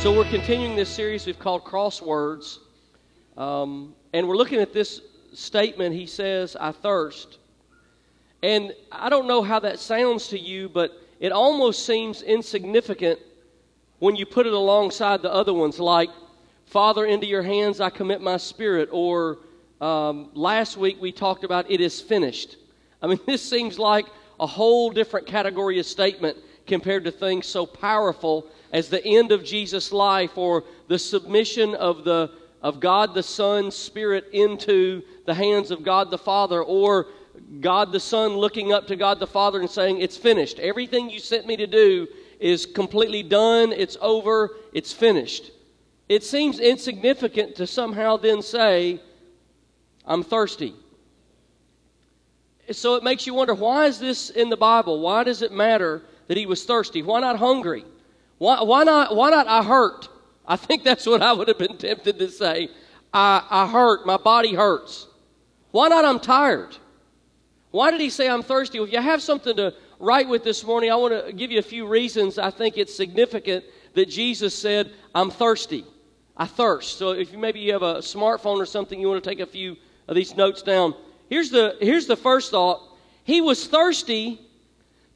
So we're continuing this series we've called Crosswords. Um, and we're looking at this statement. He says, I thirst. And I don't know how that sounds to you, but it almost seems insignificant when you put it alongside the other ones, like, Father, into your hands I commit my spirit, or um, last week we talked about it is finished. I mean, this seems like a whole different category of statement compared to things so powerful as the end of Jesus' life or the submission of the of God the Son's Spirit into the hands of God the Father, or God the Son looking up to God the Father and saying, It's finished. Everything you sent me to do is completely done, it's over, it's finished. It seems insignificant to somehow then say, I'm thirsty. So it makes you wonder why is this in the Bible? Why does it matter that he was thirsty? Why not hungry? Why, why, not, why not I hurt? I think that's what I would have been tempted to say. I, I hurt. My body hurts. Why not I'm tired? Why did he say I'm thirsty? Well, if you have something to write with this morning, I want to give you a few reasons I think it's significant that Jesus said, I'm thirsty. I thirst. So if you, maybe you have a smartphone or something, you want to take a few of these notes down. Here's the, here's the first thought. He was thirsty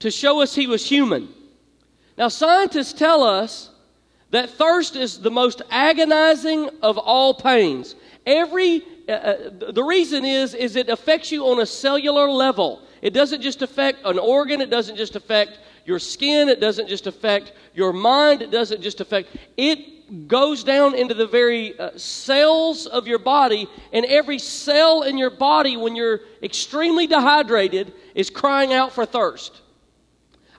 to show us he was human. Now, scientists tell us that thirst is the most agonizing of all pains. Every uh, uh, the reason is is it affects you on a cellular level. It doesn't just affect an organ, it doesn't just affect your skin, it doesn't just affect your mind, it doesn't just affect it goes down into the very uh, cells of your body and every cell in your body when you're extremely dehydrated is crying out for thirst.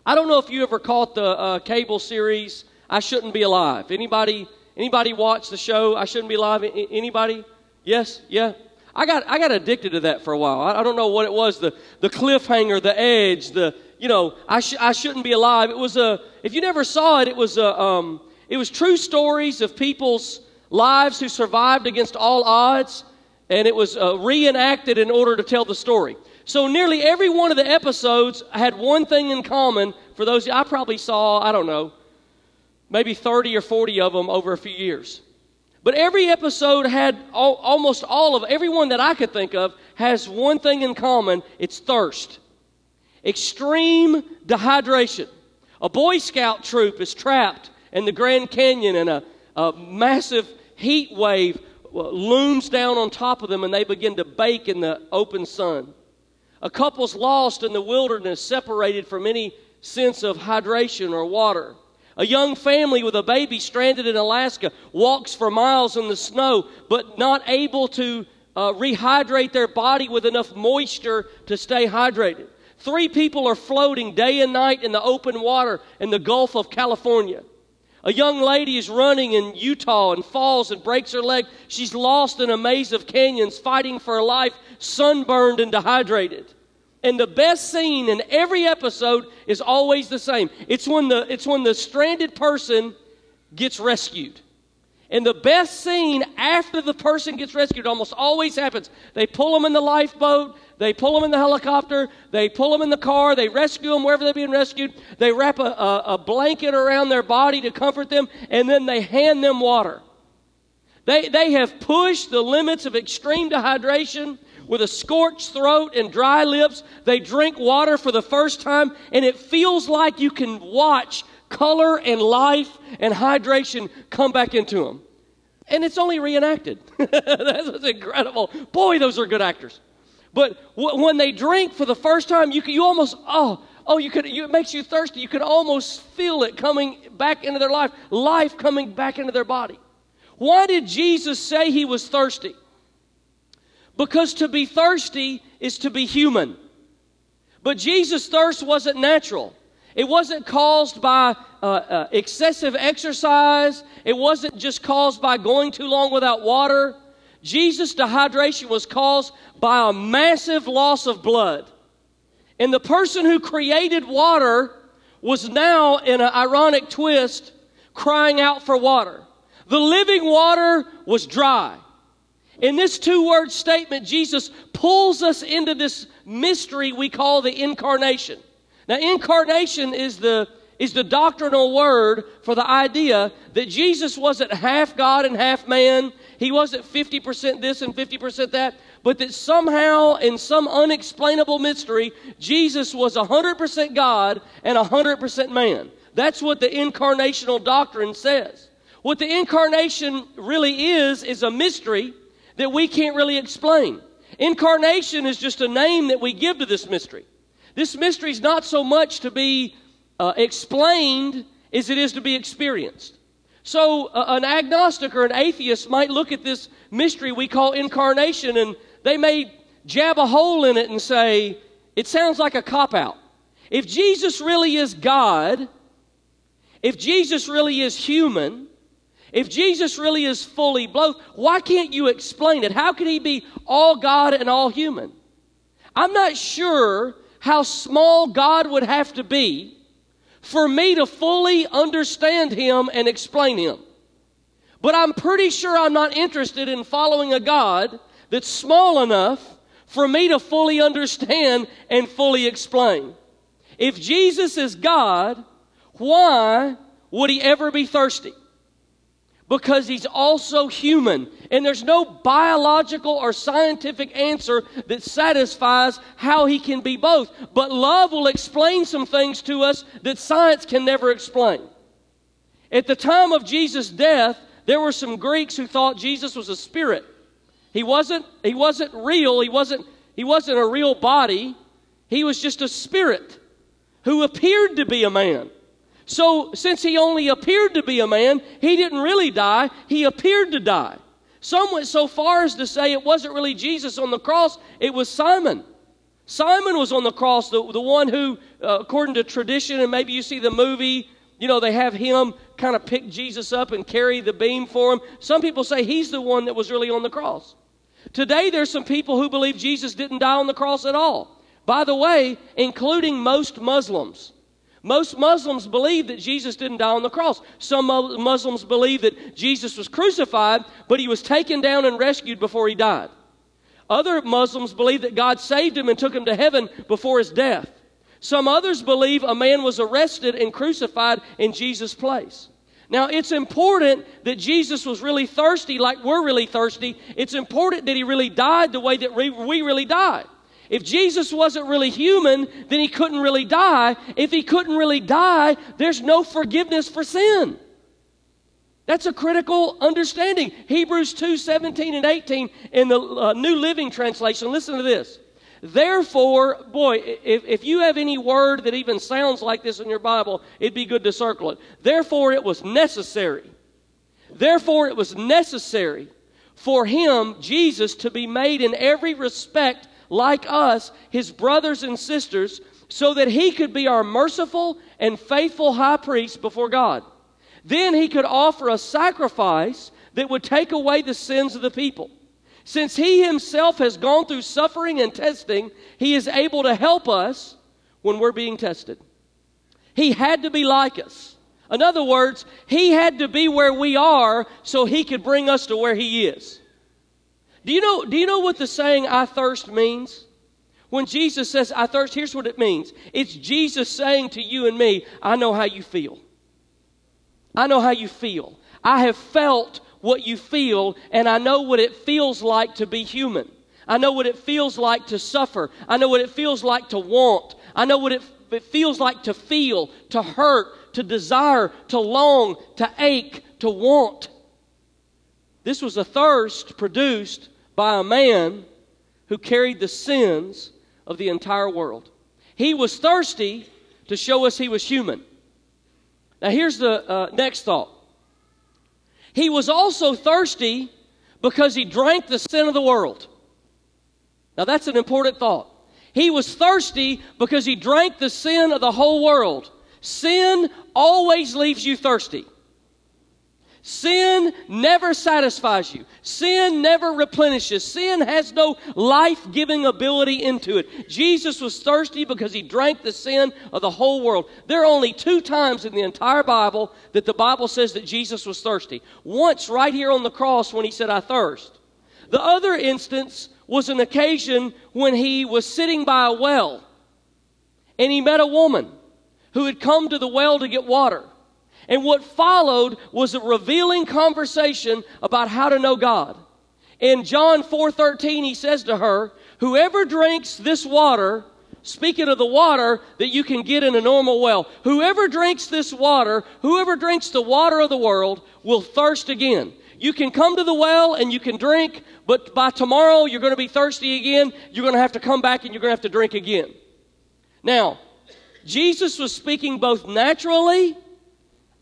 I don't know if you ever caught the uh, cable series I Shouldn't Be Alive. Anybody anybody watch the show I Shouldn't Be Alive? Anybody? Yes? Yeah? I got I got addicted to that for a while. I, I don't know what it was the the cliffhanger, the edge, the you know, I sh- I shouldn't be alive. It was a if you never saw it, it was a um it was true stories of people's lives who survived against all odds and it was uh, reenacted in order to tell the story. So nearly every one of the episodes had one thing in common. For those, I probably saw, I don't know, maybe 30 or 40 of them over a few years. But every episode had all, almost all of, every one that I could think of has one thing in common it's thirst. Extreme dehydration. A Boy Scout troop is trapped in the Grand Canyon and a, a massive heat wave uh, looms down on top of them and they begin to bake in the open sun. A couple's lost in the wilderness, separated from any sense of hydration or water. A young family with a baby stranded in Alaska walks for miles in the snow, but not able to uh, rehydrate their body with enough moisture to stay hydrated. Three people are floating day and night in the open water in the Gulf of California. A young lady is running in Utah and falls and breaks her leg. She's lost in a maze of canyons, fighting for her life, sunburned and dehydrated. And the best scene in every episode is always the same. It's when the, it's when the stranded person gets rescued. And the best scene after the person gets rescued almost always happens. They pull them in the lifeboat, they pull them in the helicopter, they pull them in the car, they rescue them wherever they're being rescued, they wrap a, a, a blanket around their body to comfort them, and then they hand them water. They, they have pushed the limits of extreme dehydration with a scorched throat and dry lips. They drink water for the first time, and it feels like you can watch color and life and hydration come back into them. And it's only reenacted. That's incredible. Boy, those are good actors. But when they drink for the first time, you, you almost, oh, oh, you could, you, it makes you thirsty. You could almost feel it coming back into their life, life coming back into their body. Why did Jesus say he was thirsty? Because to be thirsty is to be human. But Jesus' thirst wasn't natural. It wasn't caused by uh, uh, excessive exercise. It wasn't just caused by going too long without water. Jesus' dehydration was caused by a massive loss of blood. And the person who created water was now, in an ironic twist, crying out for water. The living water was dry. In this two word statement, Jesus pulls us into this mystery we call the incarnation. Now, incarnation is the, is the doctrinal word for the idea that Jesus wasn't half God and half man. He wasn't 50% this and 50% that, but that somehow, in some unexplainable mystery, Jesus was 100% God and 100% man. That's what the incarnational doctrine says. What the incarnation really is, is a mystery that we can't really explain. Incarnation is just a name that we give to this mystery. This mystery is not so much to be uh, explained as it is to be experienced. So, uh, an agnostic or an atheist might look at this mystery we call incarnation and they may jab a hole in it and say, it sounds like a cop out. If Jesus really is God, if Jesus really is human, if Jesus really is fully both, why can't you explain it? How can he be all God and all human? I'm not sure how small God would have to be for me to fully understand him and explain him. But I'm pretty sure I'm not interested in following a God that's small enough for me to fully understand and fully explain. If Jesus is God, why would he ever be thirsty? Because he's also human. And there's no biological or scientific answer that satisfies how he can be both. But love will explain some things to us that science can never explain. At the time of Jesus' death, there were some Greeks who thought Jesus was a spirit. He wasn't, he wasn't real, he wasn't, he wasn't a real body, he was just a spirit who appeared to be a man. So, since he only appeared to be a man, he didn't really die, he appeared to die. Some went so far as to say it wasn't really Jesus on the cross, it was Simon. Simon was on the cross, the, the one who, uh, according to tradition, and maybe you see the movie, you know, they have him kind of pick Jesus up and carry the beam for him. Some people say he's the one that was really on the cross. Today, there's some people who believe Jesus didn't die on the cross at all. By the way, including most Muslims. Most Muslims believe that Jesus didn't die on the cross. Some Muslims believe that Jesus was crucified, but he was taken down and rescued before he died. Other Muslims believe that God saved him and took him to heaven before his death. Some others believe a man was arrested and crucified in Jesus' place. Now, it's important that Jesus was really thirsty, like we're really thirsty. It's important that he really died the way that we really died. If Jesus wasn't really human, then he couldn't really die. If he couldn't really die, there's no forgiveness for sin. That's a critical understanding. Hebrews 2 17 and 18 in the uh, New Living Translation. Listen to this. Therefore, boy, if, if you have any word that even sounds like this in your Bible, it'd be good to circle it. Therefore, it was necessary. Therefore, it was necessary for him, Jesus, to be made in every respect like us, his brothers and sisters, so that he could be our merciful and faithful high priest before God. Then he could offer a sacrifice that would take away the sins of the people. Since he himself has gone through suffering and testing, he is able to help us when we're being tested. He had to be like us. In other words, he had to be where we are so he could bring us to where he is. Do you know, do you know what the saying, I thirst means? When Jesus says, I thirst, here's what it means it's Jesus saying to you and me, I know how you feel. I know how you feel. I have felt what you feel, and I know what it feels like to be human. I know what it feels like to suffer. I know what it feels like to want. I know what it, it feels like to feel, to hurt, to desire, to long, to ache, to want. This was a thirst produced by a man who carried the sins of the entire world. He was thirsty to show us he was human. Now, here's the uh, next thought. He was also thirsty because he drank the sin of the world. Now, that's an important thought. He was thirsty because he drank the sin of the whole world. Sin always leaves you thirsty. Sin never satisfies you. Sin never replenishes. Sin has no life giving ability into it. Jesus was thirsty because he drank the sin of the whole world. There are only two times in the entire Bible that the Bible says that Jesus was thirsty. Once, right here on the cross, when he said, I thirst. The other instance was an occasion when he was sitting by a well and he met a woman who had come to the well to get water. And what followed was a revealing conversation about how to know God. In John 4:13 he says to her, "Whoever drinks this water, speaking of the water that you can get in a normal well, whoever drinks this water, whoever drinks the water of the world will thirst again. You can come to the well and you can drink, but by tomorrow you're going to be thirsty again. You're going to have to come back and you're going to have to drink again." Now, Jesus was speaking both naturally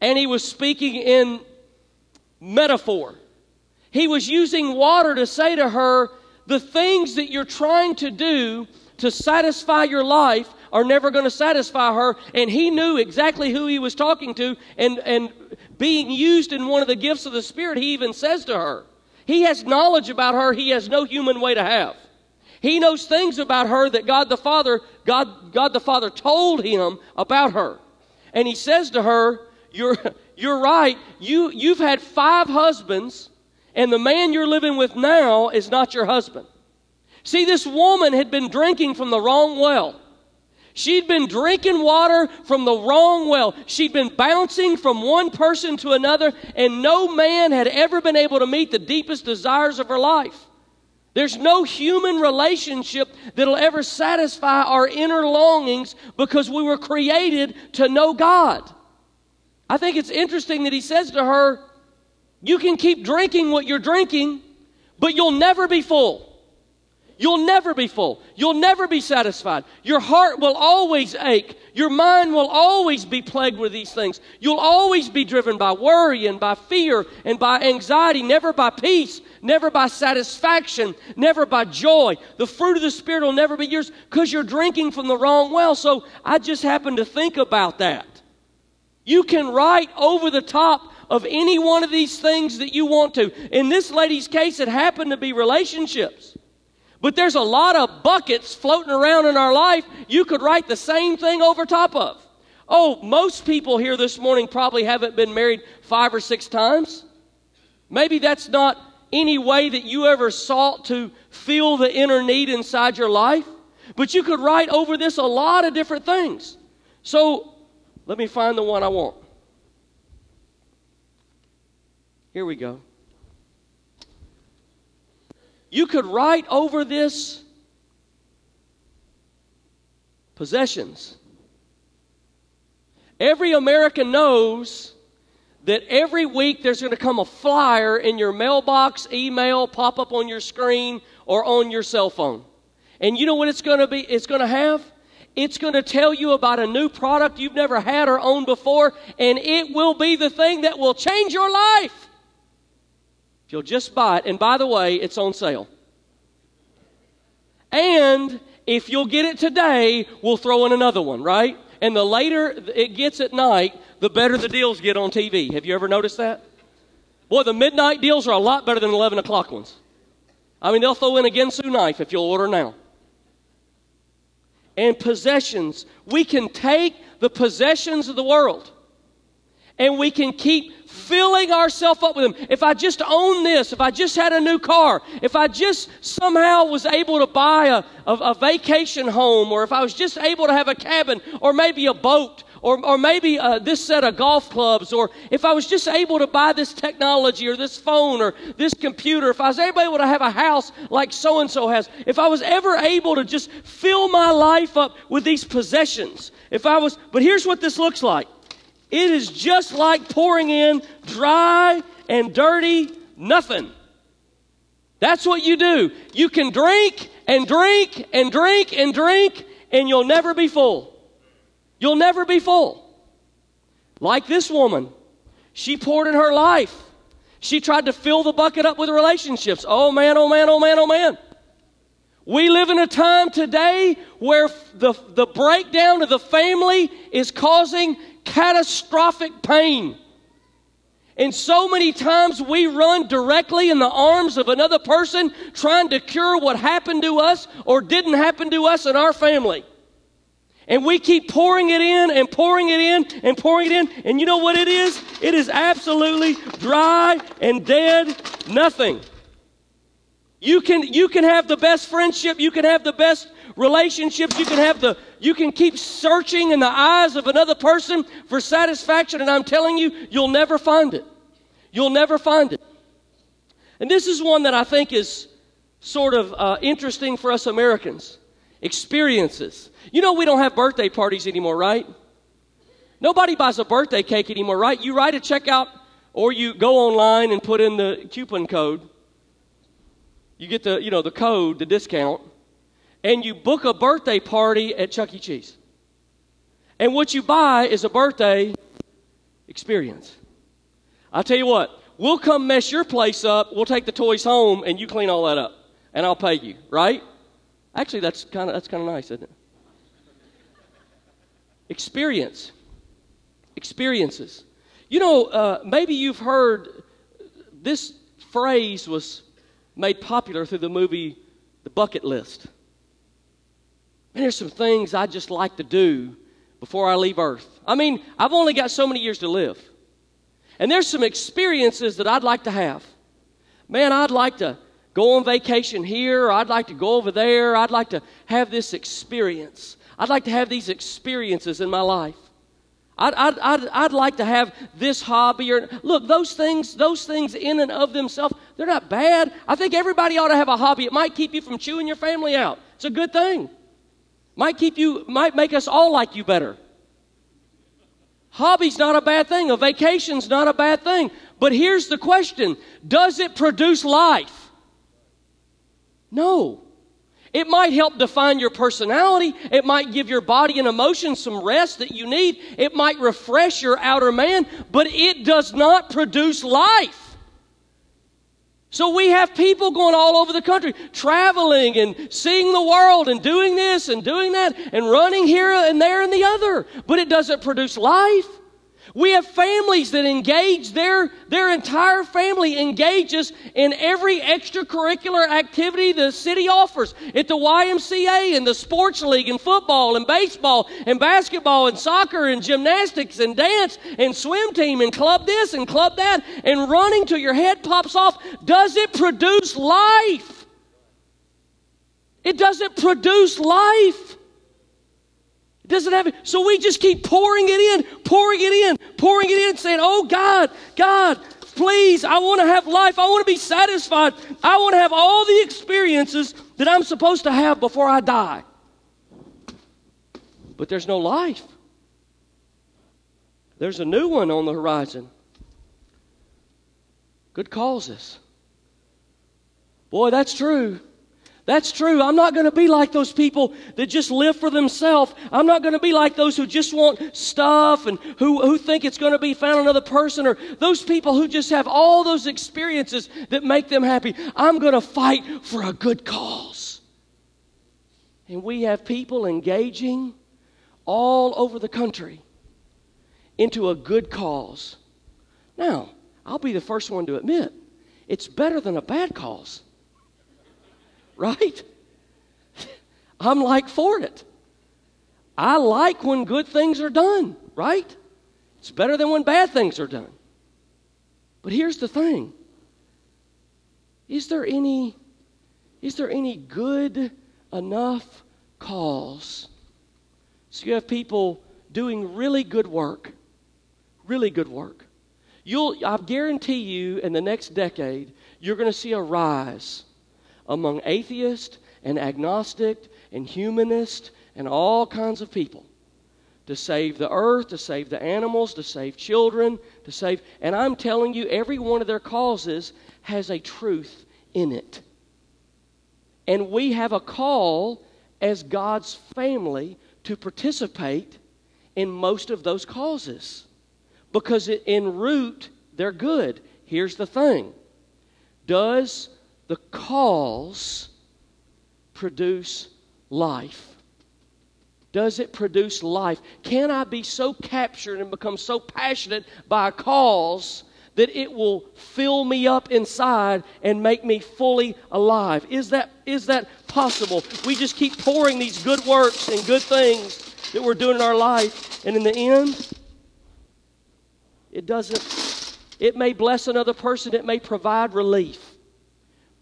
and he was speaking in metaphor. He was using water to say to her, the things that you're trying to do to satisfy your life are never going to satisfy her. And he knew exactly who he was talking to. And, and being used in one of the gifts of the Spirit, he even says to her, he has knowledge about her he has no human way to have. He knows things about her that God the Father, God, God the Father told him about her. And he says to her, you're, you're right. You, you've had five husbands, and the man you're living with now is not your husband. See, this woman had been drinking from the wrong well. She'd been drinking water from the wrong well. She'd been bouncing from one person to another, and no man had ever been able to meet the deepest desires of her life. There's no human relationship that'll ever satisfy our inner longings because we were created to know God. I think it's interesting that he says to her, You can keep drinking what you're drinking, but you'll never be full. You'll never be full. You'll never be satisfied. Your heart will always ache. Your mind will always be plagued with these things. You'll always be driven by worry and by fear and by anxiety, never by peace, never by satisfaction, never by joy. The fruit of the Spirit will never be yours because you're drinking from the wrong well. So I just happened to think about that. You can write over the top of any one of these things that you want to. In this lady's case, it happened to be relationships. But there's a lot of buckets floating around in our life you could write the same thing over top of. Oh, most people here this morning probably haven't been married five or six times. Maybe that's not any way that you ever sought to feel the inner need inside your life. But you could write over this a lot of different things. So let me find the one I want. Here we go. You could write over this possessions. Every American knows that every week there's going to come a flyer in your mailbox, email, pop up on your screen, or on your cell phone. And you know what it's going to be? It's going to have? It's going to tell you about a new product you've never had or owned before, and it will be the thing that will change your life. If you'll just buy it, and by the way, it's on sale. And if you'll get it today, we'll throw in another one, right? And the later it gets at night, the better the deals get on TV. Have you ever noticed that? Boy, the midnight deals are a lot better than 11 o'clock ones. I mean, they'll throw in a Ginsu knife if you'll order now and possessions. We can take the possessions of the world and we can keep filling ourselves up with them. If I just owned this, if I just had a new car, if I just somehow was able to buy a, a, a vacation home, or if I was just able to have a cabin, or maybe a boat, or, or maybe uh, this set of golf clubs, or if I was just able to buy this technology or this phone or this computer, if I was able to have a house like so and so has, if I was ever able to just fill my life up with these possessions, if I was, but here's what this looks like it is just like pouring in dry and dirty nothing. That's what you do. You can drink and drink and drink and drink, and you'll never be full. You'll never be full. Like this woman, she poured in her life. She tried to fill the bucket up with relationships. Oh man, oh man, oh man, oh man. We live in a time today where the, the breakdown of the family is causing catastrophic pain. And so many times we run directly in the arms of another person trying to cure what happened to us or didn't happen to us in our family. And we keep pouring it in and pouring it in and pouring it in. And you know what it is? It is absolutely dry and dead nothing. You can, you can have the best friendship, you can have the best relationships, you can have the, you can keep searching in the eyes of another person for satisfaction, and I'm telling you, you'll never find it. You'll never find it. And this is one that I think is sort of uh, interesting for us Americans experiences. You know, we don't have birthday parties anymore, right? Nobody buys a birthday cake anymore, right? You write a check out or you go online and put in the coupon code you get the, you know, the code, the discount, and you book a birthday party at Chuck E. Cheese. And what you buy is a birthday experience. I'll tell you what, we'll come mess your place up, we'll take the toys home, and you clean all that up. And I'll pay you, right? Actually, that's kind of that's kind of nice, isn't it? Experience. Experiences. You know, uh, maybe you've heard this phrase was made popular through the movie The Bucket List. And there's some things I just like to do before I leave Earth. I mean, I've only got so many years to live. And there's some experiences that I'd like to have. Man, I'd like to go on vacation here. I'd like to go over there. I'd like to have this experience. I'd like to have these experiences in my life. I'd, I'd, I'd, I'd like to have this hobby or look those things those things in and of themselves they're not bad. I think everybody ought to have a hobby. It might keep you from chewing your family out. It's a good thing. Might keep you might make us all like you better. Hobby's not a bad thing. A vacation's not a bad thing. But here's the question. Does it produce life no it might help define your personality. It might give your body and emotions some rest that you need. It might refresh your outer man, but it does not produce life. So we have people going all over the country, traveling and seeing the world and doing this and doing that and running here and there and the other, but it doesn't produce life. We have families that engage their, their entire family engages in every extracurricular activity the city offers at the YMCA and the sports league and football and baseball and basketball and soccer and gymnastics and dance and swim team and club this and club that and running till your head pops off. Does it produce life? It doesn't produce life. Doesn't have it. So we just keep pouring it in, pouring it in, pouring it in, saying, Oh God, God, please, I want to have life. I want to be satisfied. I want to have all the experiences that I'm supposed to have before I die. But there's no life. There's a new one on the horizon. Good causes. Boy, that's true. That's true. I'm not going to be like those people that just live for themselves. I'm not going to be like those who just want stuff and who, who think it's going to be found another person or those people who just have all those experiences that make them happy. I'm going to fight for a good cause. And we have people engaging all over the country into a good cause. Now, I'll be the first one to admit it's better than a bad cause right? I'm like for it. I like when good things are done, right? It's better than when bad things are done. But here's the thing. Is there any is there any good enough cause? So you have people doing really good work. Really good work. You'll I guarantee you in the next decade you're going to see a rise among atheists and agnostic and humanist and all kinds of people to save the earth, to save the animals, to save children, to save. And I'm telling you, every one of their causes has a truth in it. And we have a call as God's family to participate in most of those causes because in root they're good. Here's the thing Does the cause produce life? Does it produce life? Can I be so captured and become so passionate by a cause that it will fill me up inside and make me fully alive? Is that, is that possible? We just keep pouring these good works and good things that we're doing in our life, and in the end, it doesn't, it may bless another person, it may provide relief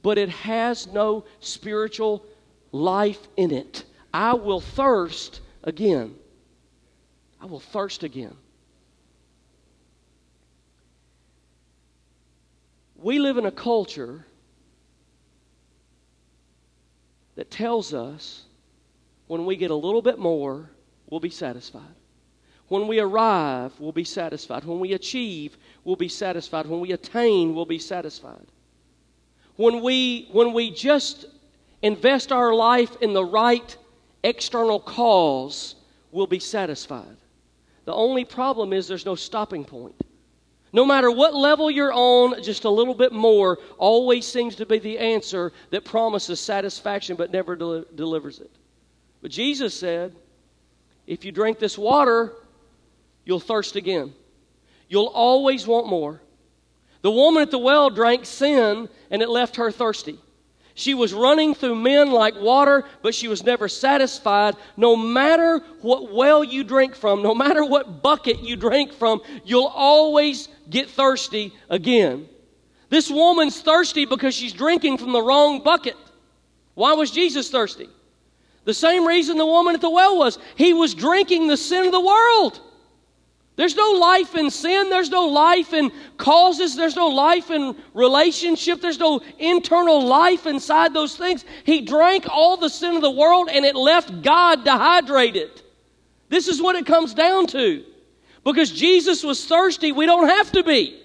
but it has no spiritual life in it. I will thirst again. I will thirst again. We live in a culture that tells us when we get a little bit more, we'll be satisfied. When we arrive, we'll be satisfied. When we achieve, we'll be satisfied. When we attain, we'll be satisfied. When we, when we just invest our life in the right external cause, we'll be satisfied. The only problem is there's no stopping point. No matter what level you're on, just a little bit more always seems to be the answer that promises satisfaction but never del- delivers it. But Jesus said, if you drink this water, you'll thirst again. You'll always want more. The woman at the well drank sin and it left her thirsty. She was running through men like water, but she was never satisfied. No matter what well you drink from, no matter what bucket you drink from, you'll always get thirsty again. This woman's thirsty because she's drinking from the wrong bucket. Why was Jesus thirsty? The same reason the woman at the well was. He was drinking the sin of the world. There's no life in sin. There's no life in causes. There's no life in relationship. There's no internal life inside those things. He drank all the sin of the world and it left God dehydrated. This is what it comes down to. Because Jesus was thirsty, we don't have to be.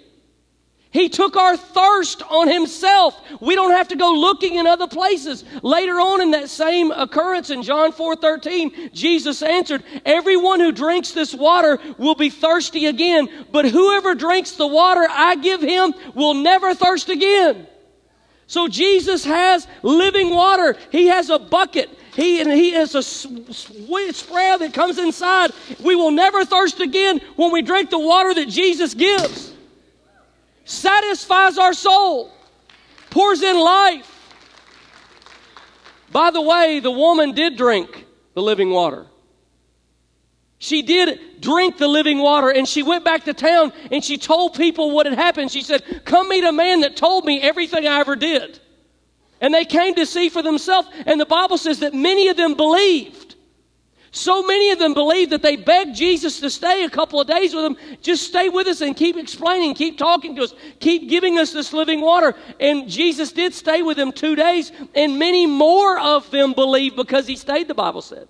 He took our thirst on himself. We don't have to go looking in other places. Later on in that same occurrence in John 4:13, Jesus answered, "Everyone who drinks this water will be thirsty again, but whoever drinks the water I give him will never thirst again." So Jesus has living water. He has a bucket. He, and he is a spray that comes inside. We will never thirst again when we drink the water that Jesus gives satisfies our soul, pours in life. By the way, the woman did drink the living water. She did drink the living water and she went back to town and she told people what had happened. She said, Come meet a man that told me everything I ever did. And they came to see for themselves. And the Bible says that many of them believed. So many of them believed that they begged Jesus to stay a couple of days with them. Just stay with us and keep explaining, keep talking to us, keep giving us this living water. And Jesus did stay with them two days, and many more of them believed because he stayed, the Bible said.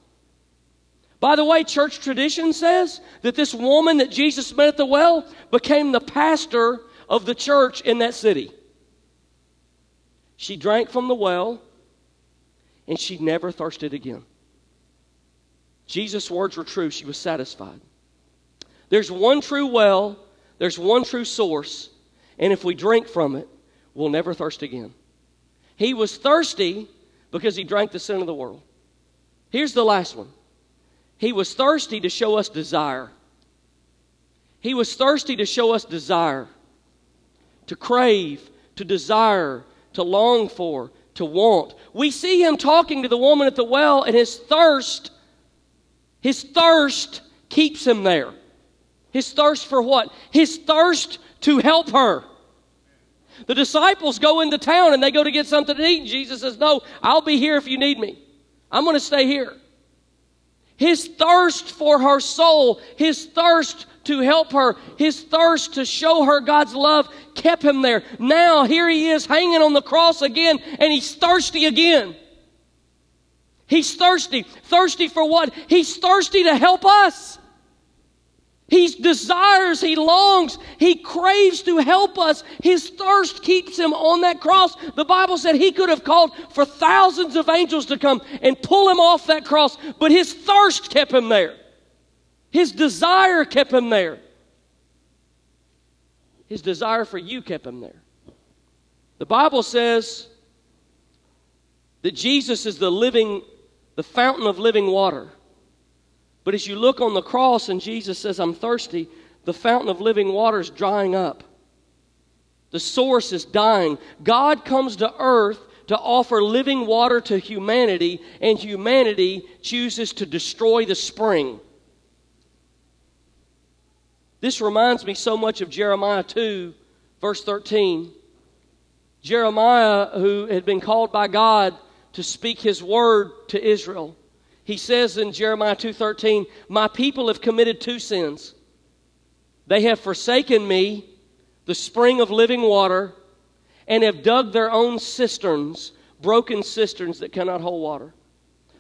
By the way, church tradition says that this woman that Jesus met at the well became the pastor of the church in that city. She drank from the well, and she never thirsted again. Jesus' words were true. She was satisfied. There's one true well, there's one true source, and if we drink from it, we'll never thirst again. He was thirsty because he drank the sin of the world. Here's the last one He was thirsty to show us desire. He was thirsty to show us desire, to crave, to desire, to long for, to want. We see him talking to the woman at the well, and his thirst his thirst keeps him there. His thirst for what? His thirst to help her. The disciples go into town and they go to get something to eat, and Jesus says, No, I'll be here if you need me. I'm going to stay here. His thirst for her soul, his thirst to help her, his thirst to show her God's love kept him there. Now, here he is hanging on the cross again, and he's thirsty again. He's thirsty. Thirsty for what? He's thirsty to help us. He desires, he longs, he craves to help us. His thirst keeps him on that cross. The Bible said he could have called for thousands of angels to come and pull him off that cross, but his thirst kept him there. His desire kept him there. His desire for you kept him there. The Bible says that Jesus is the living the fountain of living water. But as you look on the cross and Jesus says, I'm thirsty, the fountain of living water is drying up. The source is dying. God comes to earth to offer living water to humanity, and humanity chooses to destroy the spring. This reminds me so much of Jeremiah 2, verse 13. Jeremiah, who had been called by God to speak his word to Israel, he says in Jeremiah 2:13, "My people have committed two sins. They have forsaken me, the spring of living water, and have dug their own cisterns, broken cisterns that cannot hold water."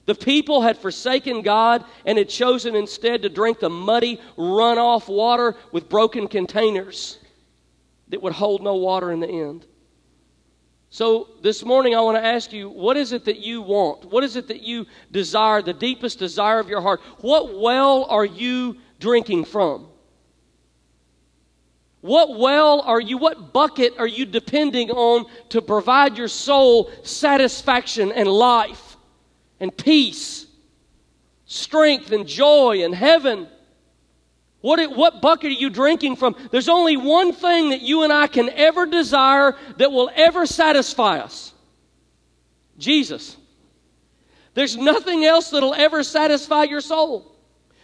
The people had forsaken God and had chosen instead to drink the muddy, runoff water with broken containers that would hold no water in the end. So, this morning, I want to ask you what is it that you want? What is it that you desire, the deepest desire of your heart? What well are you drinking from? What well are you, what bucket are you depending on to provide your soul satisfaction and life and peace, strength and joy and heaven? What, what bucket are you drinking from? There's only one thing that you and I can ever desire that will ever satisfy us Jesus. There's nothing else that'll ever satisfy your soul.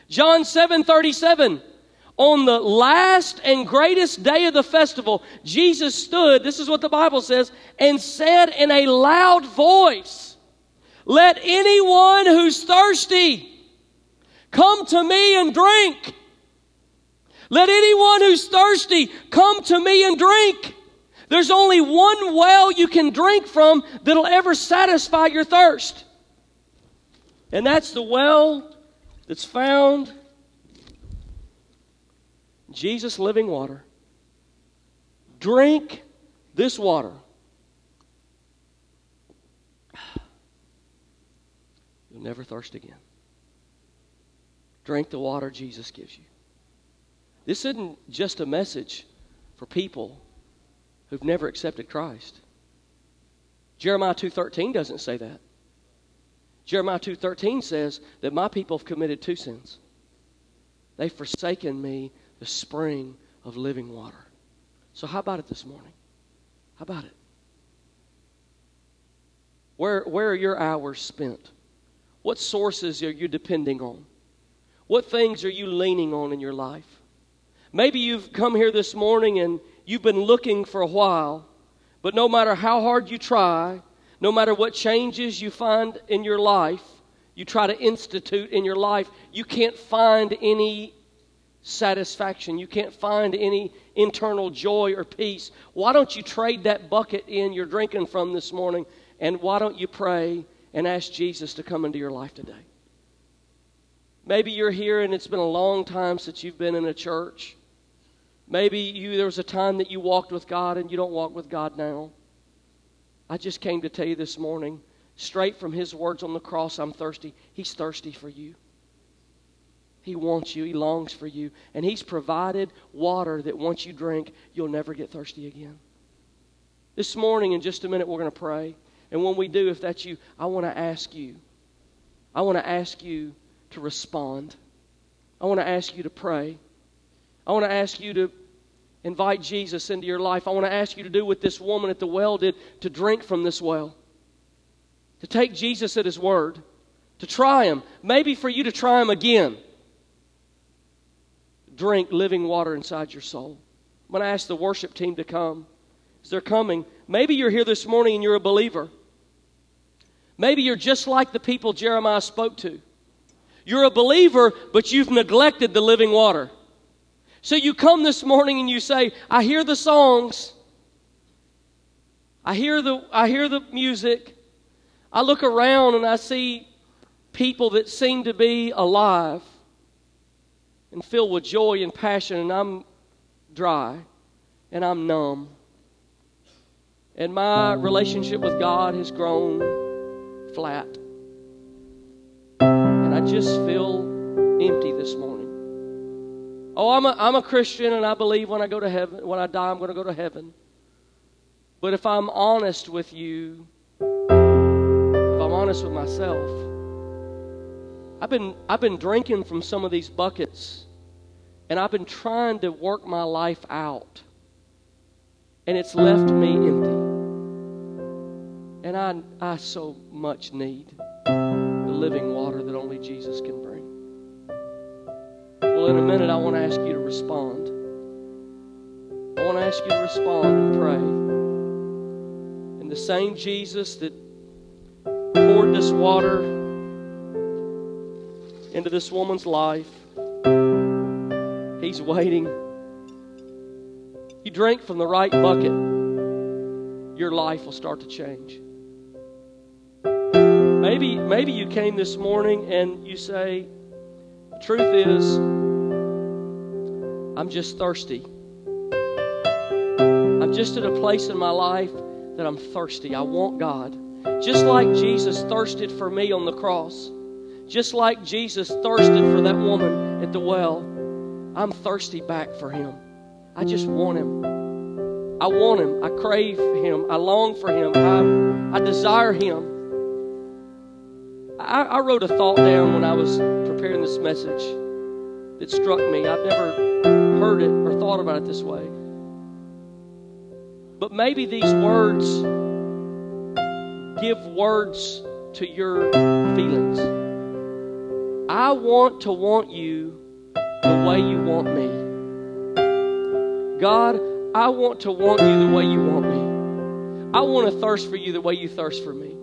John 7 37. On the last and greatest day of the festival, Jesus stood, this is what the Bible says, and said in a loud voice, Let anyone who's thirsty come to me and drink. Let anyone who's thirsty come to me and drink. There's only one well you can drink from that'll ever satisfy your thirst. And that's the well that's found Jesus living water. Drink this water. You'll never thirst again. Drink the water Jesus gives you. This isn't just a message for people who've never accepted Christ. Jeremiah 2:13 doesn't say that. Jeremiah 2:13 says that my people have committed two sins. They've forsaken me the spring of living water. So, how about it this morning? How about it? Where, where are your hours spent? What sources are you depending on? What things are you leaning on in your life? Maybe you've come here this morning and you've been looking for a while, but no matter how hard you try, no matter what changes you find in your life, you try to institute in your life, you can't find any satisfaction. You can't find any internal joy or peace. Why don't you trade that bucket in you're drinking from this morning and why don't you pray and ask Jesus to come into your life today? Maybe you're here and it's been a long time since you've been in a church. Maybe you there was a time that you walked with God and you don't walk with God now. I just came to tell you this morning, straight from his words on the cross, I'm thirsty. He's thirsty for you. He wants you, He longs for you, and He's provided water that once you drink, you'll never get thirsty again. This morning, in just a minute, we're going to pray. And when we do, if that's you, I want to ask you, I want to ask you to respond. I want to ask you to pray. I want to ask you to invite Jesus into your life. I want to ask you to do what this woman at the well did to drink from this well, to take Jesus at His word, to try Him, maybe for you to try Him again drink living water inside your soul. I'm going to ask the worship team to come. As they're coming, maybe you're here this morning and you're a believer. Maybe you're just like the people Jeremiah spoke to. You're a believer, but you've neglected the living water. So you come this morning and you say, I hear the songs. I hear the, I hear the music. I look around and I see people that seem to be alive and filled with joy and passion, and I'm dry and I'm numb. And my relationship with God has grown flat. And I just feel empty this morning. Oh, I'm a, I'm a Christian and I believe when I go to heaven, when I die, I'm going to go to heaven. But if I'm honest with you, if I'm honest with myself, I've been, I've been drinking from some of these buckets, and I've been trying to work my life out, and it's left me empty. And I, I so much need the living water that only Jesus can. In a minute, I want to ask you to respond. I want to ask you to respond and pray. And the same Jesus that poured this water into this woman's life, He's waiting. You drink from the right bucket, your life will start to change. Maybe, maybe you came this morning and you say, the truth is, I'm just thirsty. I'm just at a place in my life that I'm thirsty. I want God. Just like Jesus thirsted for me on the cross, just like Jesus thirsted for that woman at the well, I'm thirsty back for Him. I just want Him. I want Him. I crave Him. I long for Him. I, I desire Him. I, I wrote a thought down when I was preparing this message that struck me. I've never heard it or thought about it this way. But maybe these words give words to your feelings. I want to want you the way you want me. God, I want to want you the way you want me. I want to thirst for you the way you thirst for me.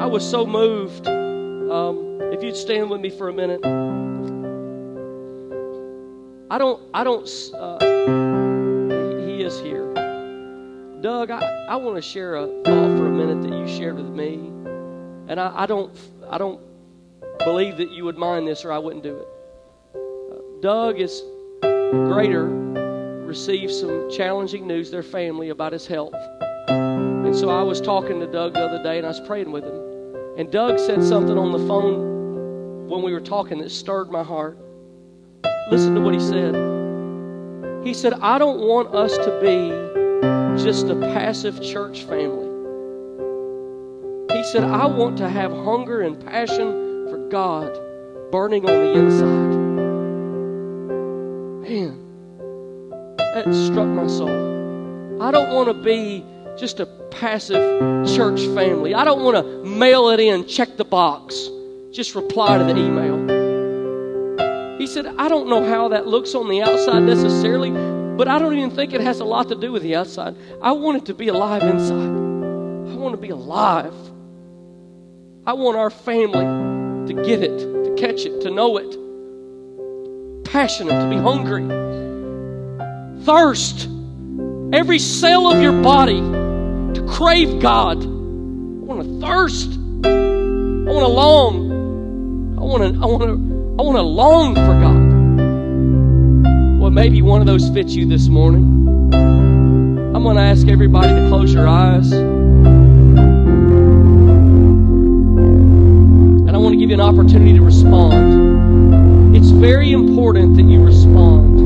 I was so moved. Um, if you'd stand with me for a minute. I don't, I don't, uh, he is here. Doug, I, I want to share a thought for a minute that you shared with me. And I, I don't, I don't believe that you would mind this or I wouldn't do it. Uh, Doug is greater, received some challenging news, their family, about his health. And so I was talking to Doug the other day and I was praying with him. And Doug said something on the phone when we were talking that stirred my heart. Listen to what he said. He said, I don't want us to be just a passive church family. He said, I want to have hunger and passion for God burning on the inside. Man, that struck my soul. I don't want to be just a passive church family. I don't want to mail it in, check the box, just reply to the email. Said, I don't know how that looks on the outside necessarily, but I don't even think it has a lot to do with the outside. I want it to be alive inside. I want to be alive. I want our family to get it, to catch it, to know it. Passionate, to be hungry. Thirst. Every cell of your body to crave God. I want to thirst. I want to long. I want to, I want to I want to long for God. Well, maybe one of those fits you this morning. I'm going to ask everybody to close your eyes. And I want to give you an opportunity to respond. It's very important that you respond.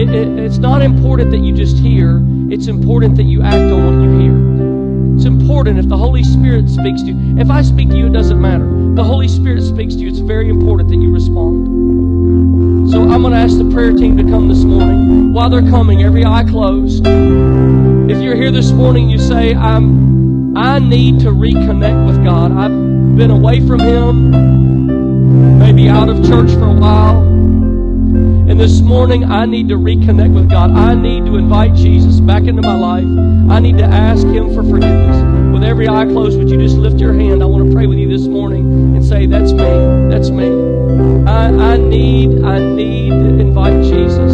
It, it, it's not important that you just hear, it's important that you act on what you hear. It's important if the Holy Spirit speaks to you. If I speak to you, it doesn't matter. The Holy Spirit speaks to you. It's very important that you respond. So I'm going to ask the prayer team to come this morning. While they're coming, every eye closed. If you're here this morning, you say, I'm, I need to reconnect with God. I've been away from Him, maybe out of church for a while. And this morning, I need to reconnect with God. I need to invite Jesus back into my life. I need to ask Him for forgiveness. With every eye closed, would you just lift your hand? I want to pray with you this morning and say, That's me. That's me. I, I need, I need to invite Jesus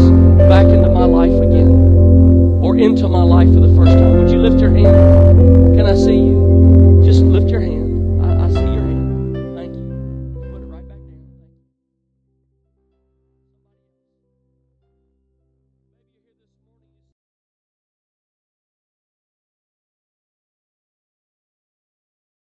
back into my life again or into my life for the first time. Would you lift your hand? Can I see you?